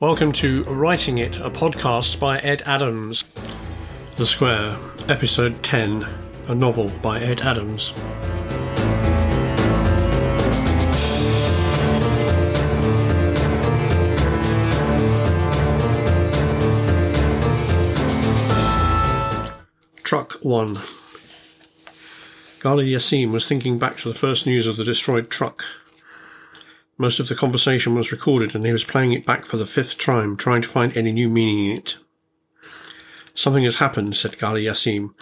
Welcome to Writing It, a podcast by Ed Adams. The Square, Episode 10, a novel by Ed Adams. Truck 1 Ghaly Yassim was thinking back to the first news of the destroyed truck. Most of the conversation was recorded and he was playing it back for the fifth time, trying to find any new meaning in it. Something has happened, said Ghaly Yassim.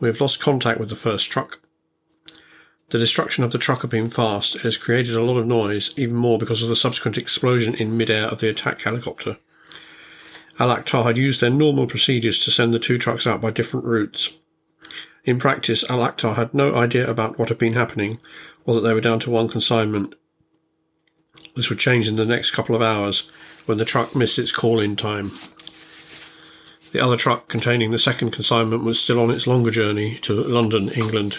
We have lost contact with the first truck. The destruction of the truck had been fast. It has created a lot of noise, even more because of the subsequent explosion in midair of the attack helicopter. Al Akhtar had used their normal procedures to send the two trucks out by different routes. In practice, Al Akhtar had no idea about what had been happening, or that they were down to one consignment. This would change in the next couple of hours when the truck missed its call in time. The other truck containing the second consignment was still on its longer journey to London, England.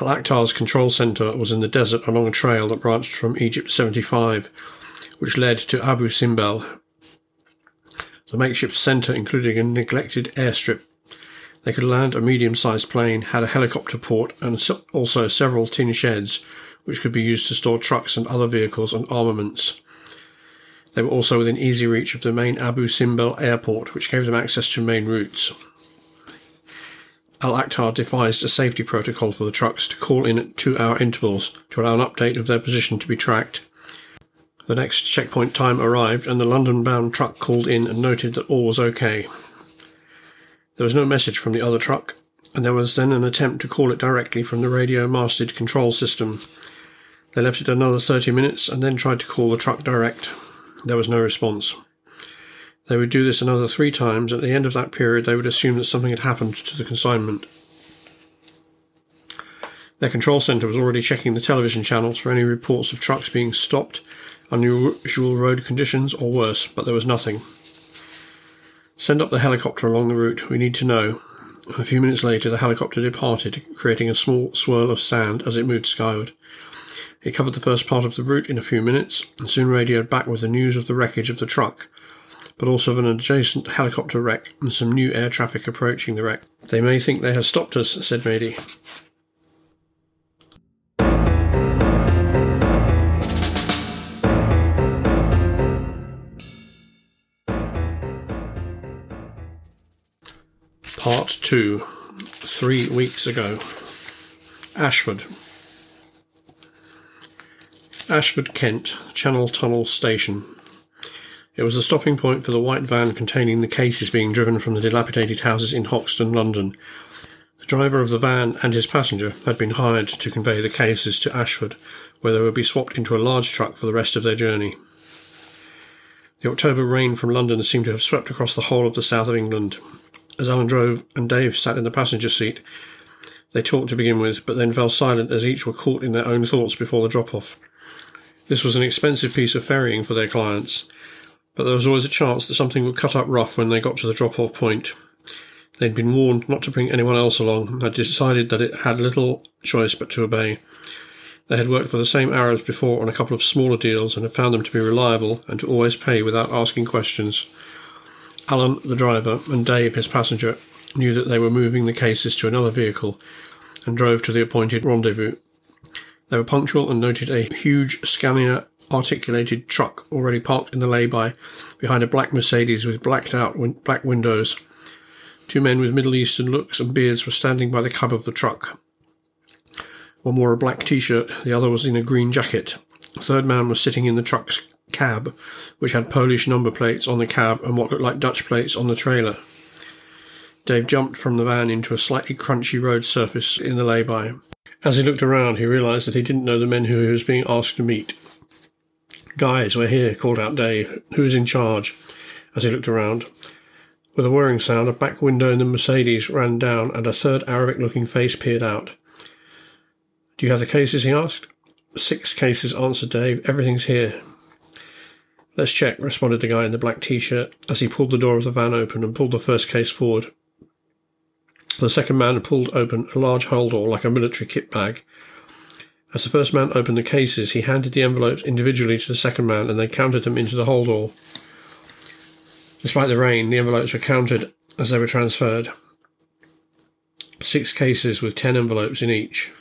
Al Akhtar's control centre was in the desert along a trail that branched from Egypt 75, which led to Abu Simbel, the makeshift centre included a neglected airstrip. They could land a medium sized plane, had a helicopter port, and also several tin sheds, which could be used to store trucks and other vehicles and armaments. They were also within easy reach of the main Abu Simbel airport, which gave them access to main routes. Al Akhtar devised a safety protocol for the trucks to call in at two hour intervals to allow an update of their position to be tracked the next checkpoint time arrived, and the London bound truck called in and noted that all was okay. There was no message from the other truck, and there was then an attempt to call it directly from the radio masted control system. They left it another 30 minutes and then tried to call the truck direct. There was no response. They would do this another three times. At the end of that period, they would assume that something had happened to the consignment. Their control centre was already checking the television channels for any reports of trucks being stopped unusual road conditions, or worse, but there was nothing. Send up the helicopter along the route. We need to know. A few minutes later, the helicopter departed, creating a small swirl of sand as it moved skyward. It covered the first part of the route in a few minutes, and soon radioed back with the news of the wreckage of the truck, but also of an adjacent helicopter wreck and some new air traffic approaching the wreck. They may think they have stopped us, said Mady. Part 2 Three weeks ago. Ashford. Ashford, Kent, Channel Tunnel Station. It was the stopping point for the white van containing the cases being driven from the dilapidated houses in Hoxton, London. The driver of the van and his passenger had been hired to convey the cases to Ashford, where they would be swapped into a large truck for the rest of their journey. The October rain from London seemed to have swept across the whole of the south of England, as Alan drove and Dave sat in the passenger seat. They talked to begin with, but then fell silent as each were caught in their own thoughts before the drop off. This was an expensive piece of ferrying for their clients, but there was always a chance that something would cut up rough when they got to the drop off point. They'd been warned not to bring anyone else along, and had decided that it had little choice but to obey. They had worked for the same Arabs before on a couple of smaller deals and had found them to be reliable and to always pay without asking questions. Alan, the driver, and Dave, his passenger, knew that they were moving the cases to another vehicle and drove to the appointed rendezvous. They were punctual and noted a huge Scania articulated truck already parked in the lay-by behind a black Mercedes with blacked out win- black windows. Two men with Middle Eastern looks and beards were standing by the cab of the truck. One wore a black t-shirt, the other was in a green jacket. The third man was sitting in the truck's cab, which had Polish number plates on the cab and what looked like Dutch plates on the trailer. Dave jumped from the van into a slightly crunchy road surface in the lay-by. As he looked around, he realised that he didn't know the men who he was being asked to meet. Guys, we're here, called out Dave. Who's in charge? As he looked around. With a whirring sound, a back window in the Mercedes ran down and a third Arabic looking face peered out. Do you have the cases? he asked. Six cases, answered Dave. Everything's here. Let's check, responded the guy in the black t shirt as he pulled the door of the van open and pulled the first case forward. The second man pulled open a large hull door like a military kit bag. As the first man opened the cases, he handed the envelopes individually to the second man and they counted them into the holdall. Despite the rain, the envelopes were counted as they were transferred. Six cases with ten envelopes in each.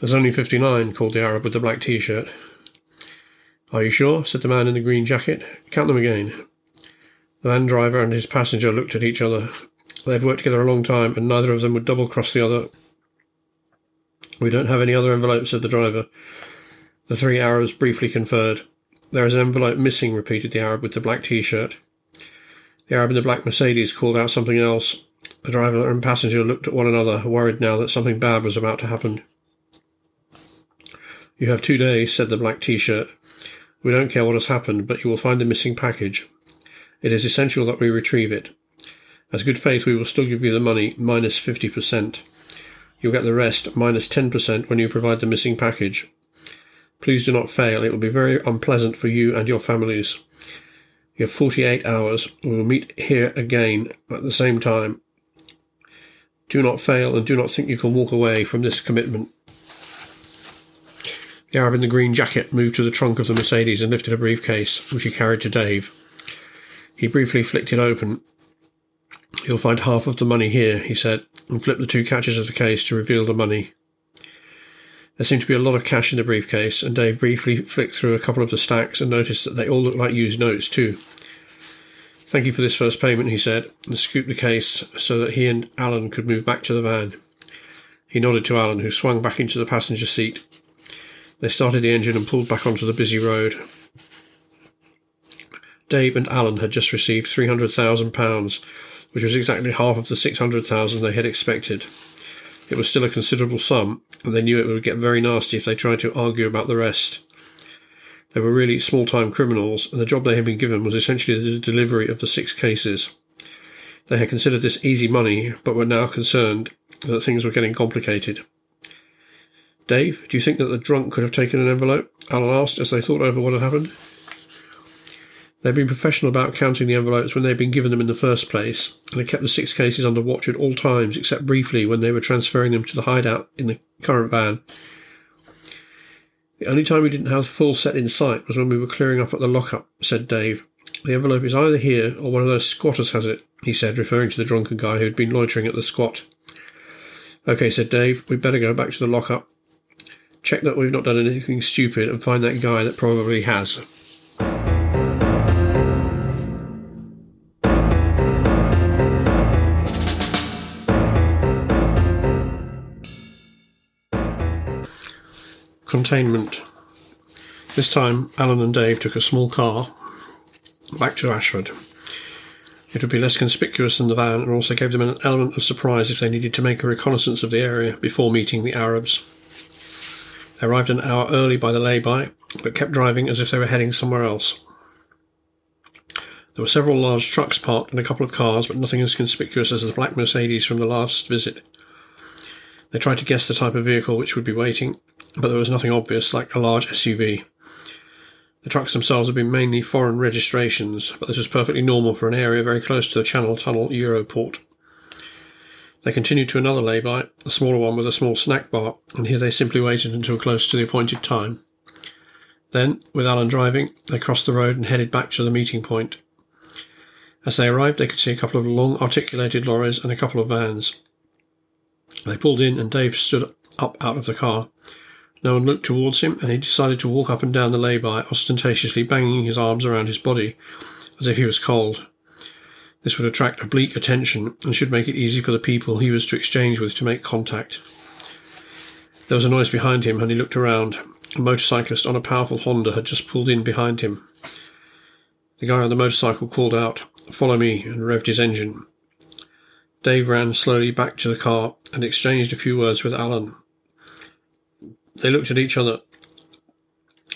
There's only 59, called the Arab with the black t shirt. Are you sure? said the man in the green jacket. Count them again. The van driver and his passenger looked at each other. They had worked together a long time, and neither of them would double cross the other. We don't have any other envelopes, said the driver. The three Arabs briefly conferred. There is an envelope missing, repeated the Arab with the black t shirt. The Arab in the black Mercedes called out something else. The driver and passenger looked at one another, worried now that something bad was about to happen. You have two days, said the black t shirt. We don't care what has happened, but you will find the missing package. It is essential that we retrieve it. As good faith, we will still give you the money minus 50%. You'll get the rest minus 10% when you provide the missing package. Please do not fail. It will be very unpleasant for you and your families. You have 48 hours. We will meet here again at the same time. Do not fail and do not think you can walk away from this commitment. The Arab in the green jacket moved to the trunk of the Mercedes and lifted a briefcase, which he carried to Dave. He briefly flicked it open. You'll find half of the money here, he said, and flipped the two catches of the case to reveal the money. There seemed to be a lot of cash in the briefcase, and Dave briefly flicked through a couple of the stacks and noticed that they all looked like used notes, too. Thank you for this first payment, he said, and scooped the case so that he and Alan could move back to the van. He nodded to Alan, who swung back into the passenger seat they started the engine and pulled back onto the busy road. Dave and Alan had just received £300,000, which was exactly half of the 600000 they had expected. It was still a considerable sum, and they knew it would get very nasty if they tried to argue about the rest. They were really small time criminals, and the job they had been given was essentially the delivery of the six cases. They had considered this easy money, but were now concerned that things were getting complicated. Dave, do you think that the drunk could have taken an envelope? Alan asked as they thought over what had happened. They'd been professional about counting the envelopes when they'd been given them in the first place, and had kept the six cases under watch at all times except briefly when they were transferring them to the hideout in the current van. The only time we didn't have the full set in sight was when we were clearing up at the lockup, said Dave. The envelope is either here or one of those squatters has it, he said, referring to the drunken guy who had been loitering at the squat. OK, said Dave, we'd better go back to the lockup check that we've not done anything stupid, and find that guy that probably has. Containment. This time, Alan and Dave took a small car back to Ashford. It would be less conspicuous than the van and also gave them an element of surprise if they needed to make a reconnaissance of the area before meeting the Arabs. They arrived an hour early by the lay-by, but kept driving as if they were heading somewhere else. There were several large trucks parked and a couple of cars, but nothing as conspicuous as the black Mercedes from the last visit. They tried to guess the type of vehicle which would be waiting, but there was nothing obvious like a large SUV. The trucks themselves had been mainly foreign registrations, but this was perfectly normal for an area very close to the Channel Tunnel Europort. They continued to another lay-by, a smaller one with a small snack bar, and here they simply waited until close to the appointed time. Then, with Alan driving, they crossed the road and headed back to the meeting point. As they arrived, they could see a couple of long articulated lorries and a couple of vans. They pulled in, and Dave stood up out of the car. No one looked towards him, and he decided to walk up and down the lay-by, ostentatiously banging his arms around his body, as if he was cold. This would attract oblique attention and should make it easy for the people he was to exchange with to make contact. There was a noise behind him, and he looked around. A motorcyclist on a powerful Honda had just pulled in behind him. The guy on the motorcycle called out, Follow me, and revved his engine. Dave ran slowly back to the car and exchanged a few words with Alan. They looked at each other.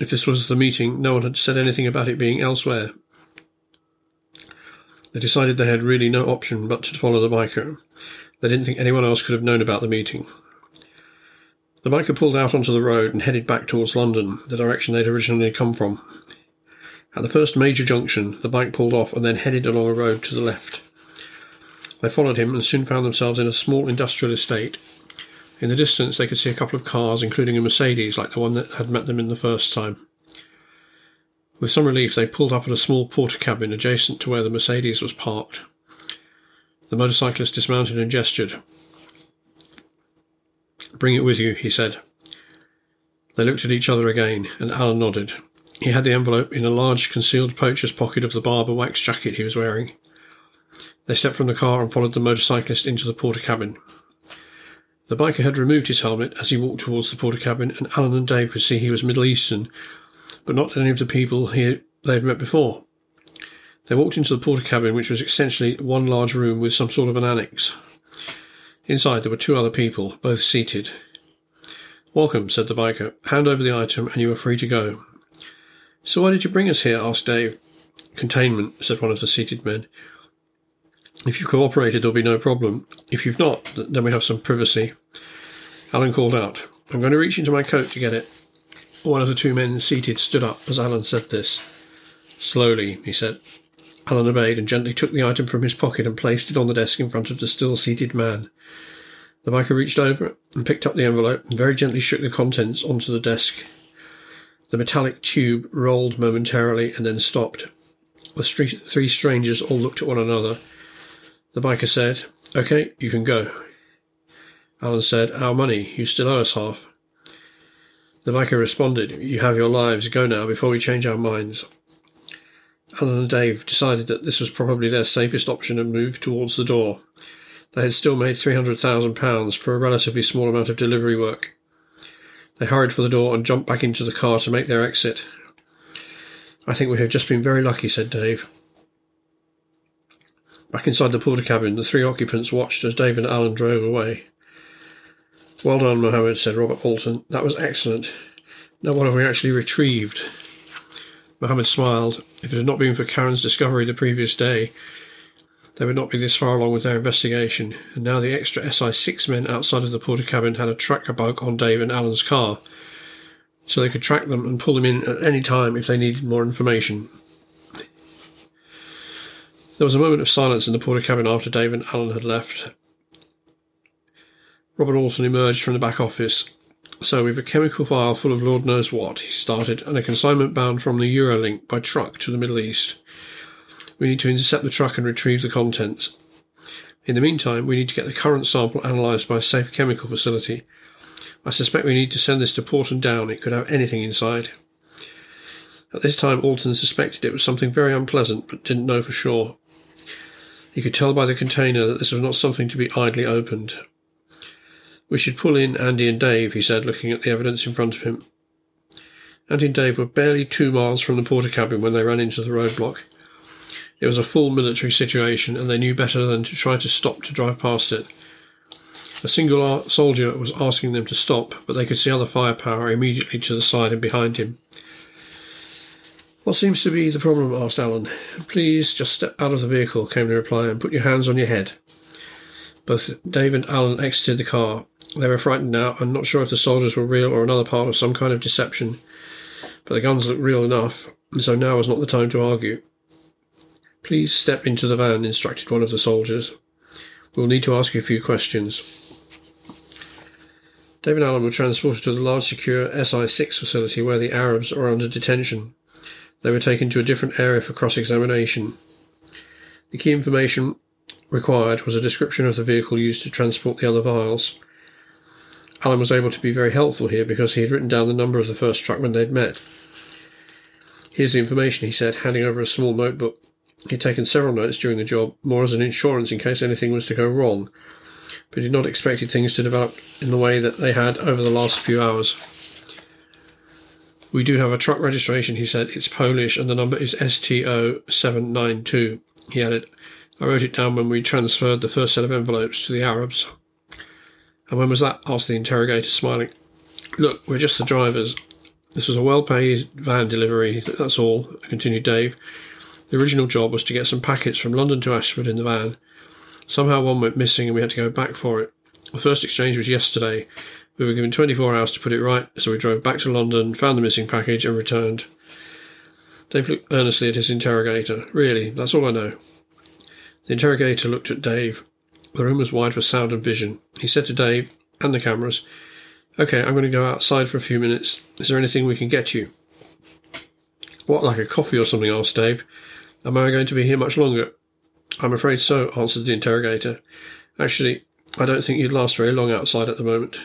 If this was the meeting, no one had said anything about it being elsewhere, they decided they had really no option but to follow the biker. They didn't think anyone else could have known about the meeting. The biker pulled out onto the road and headed back towards London, the direction they'd originally come from. At the first major junction, the bike pulled off and then headed along a road to the left. They followed him and soon found themselves in a small industrial estate. In the distance, they could see a couple of cars, including a Mercedes like the one that had met them in the first time. With some relief, they pulled up at a small porter cabin adjacent to where the Mercedes was parked. The motorcyclist dismounted and gestured. Bring it with you, he said. They looked at each other again, and Alan nodded. He had the envelope in a large concealed poacher's pocket of the Barbour wax jacket he was wearing. They stepped from the car and followed the motorcyclist into the porter cabin. The biker had removed his helmet as he walked towards the porter cabin, and Alan and Dave could see he was Middle Eastern, but not any of the people he, they had met before. They walked into the porter cabin, which was essentially one large room with some sort of an annex. Inside there were two other people, both seated. Welcome, said the biker. Hand over the item and you are free to go. So why did you bring us here? asked Dave. Containment, said one of the seated men. If you've cooperated, there'll be no problem. If you've not, then we have some privacy. Alan called out. I'm going to reach into my coat to get it. One of the two men seated stood up as Alan said this. Slowly, he said. Alan obeyed and gently took the item from his pocket and placed it on the desk in front of the still seated man. The biker reached over and picked up the envelope and very gently shook the contents onto the desk. The metallic tube rolled momentarily and then stopped. The three strangers all looked at one another. The biker said, Okay, you can go. Alan said, Our money. You still owe us half. The biker responded, You have your lives. Go now before we change our minds. Alan and Dave decided that this was probably their safest option and moved towards the door. They had still made £300,000 for a relatively small amount of delivery work. They hurried for the door and jumped back into the car to make their exit. I think we have just been very lucky, said Dave. Back inside the porter cabin, the three occupants watched as Dave and Alan drove away. Well done, Mohammed, said Robert Alton. That was excellent. Now, what have we actually retrieved? Mohammed smiled. If it had not been for Karen's discovery the previous day, they would not be this far along with their investigation, and now the extra SI6 men outside of the porter cabin had a tracker bug on Dave and Alan's car, so they could track them and pull them in at any time if they needed more information. There was a moment of silence in the porter cabin after Dave and Alan had left. Robert Alton emerged from the back office. So, we've a chemical file full of Lord knows what, he started, and a consignment bound from the Eurolink by truck to the Middle East. We need to intercept the truck and retrieve the contents. In the meantime, we need to get the current sample analysed by a safe chemical facility. I suspect we need to send this to Porton Down. It could have anything inside. At this time, Alton suspected it was something very unpleasant, but didn't know for sure. He could tell by the container that this was not something to be idly opened. We should pull in Andy and Dave, he said, looking at the evidence in front of him. Andy and Dave were barely two miles from the porter cabin when they ran into the roadblock. It was a full military situation, and they knew better than to try to stop to drive past it. A single soldier was asking them to stop, but they could see other firepower immediately to the side and behind him. What seems to be the problem? asked Alan. Please just step out of the vehicle, came the reply, and put your hands on your head. Both Dave and Alan exited the car. They were frightened now and not sure if the soldiers were real or another part of some kind of deception. But the guns looked real enough, so now was not the time to argue. Please step into the van, instructed one of the soldiers. We'll need to ask you a few questions. David Alan were transported to the large secure SI 6 facility where the Arabs are under detention. They were taken to a different area for cross examination. The key information required was a description of the vehicle used to transport the other vials. Alan was able to be very helpful here because he had written down the number of the first truckman they'd met. Here's the information, he said, handing over a small notebook. He'd taken several notes during the job, more as an insurance in case anything was to go wrong, but he'd not expected things to develop in the way that they had over the last few hours. We do have a truck registration, he said. It's Polish and the number is STO792. He added, I wrote it down when we transferred the first set of envelopes to the Arabs. And when was that? asked the interrogator, smiling. Look, we're just the drivers. This was a well paid van delivery, that's all, continued Dave. The original job was to get some packets from London to Ashford in the van. Somehow one went missing and we had to go back for it. The first exchange was yesterday. We were given 24 hours to put it right, so we drove back to London, found the missing package, and returned. Dave looked earnestly at his interrogator. Really, that's all I know. The interrogator looked at Dave. The room was wide for sound and vision. He said to Dave, and the cameras. Okay, I'm going to go outside for a few minutes. Is there anything we can get you? What, like a coffee or something? asked Dave. Am I going to be here much longer? I'm afraid so, answered the interrogator. Actually, I don't think you'd last very long outside at the moment.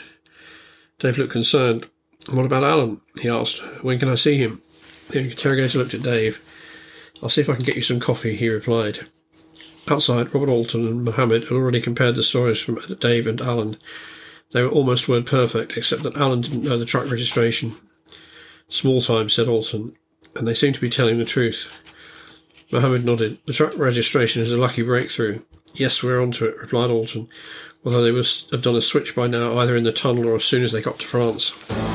Dave looked concerned. What about Alan? he asked. When can I see him? The interrogator looked at Dave. I'll see if I can get you some coffee, he replied. Outside, Robert Alton and Mohammed had already compared the stories from Dave and Alan. They were almost word perfect, except that Alan didn't know the truck registration. Small time, said Alton, and they seem to be telling the truth. Mohammed nodded. The truck registration is a lucky breakthrough. Yes, we're on to it, replied Alton, although they must have done a switch by now, either in the tunnel or as soon as they got to France.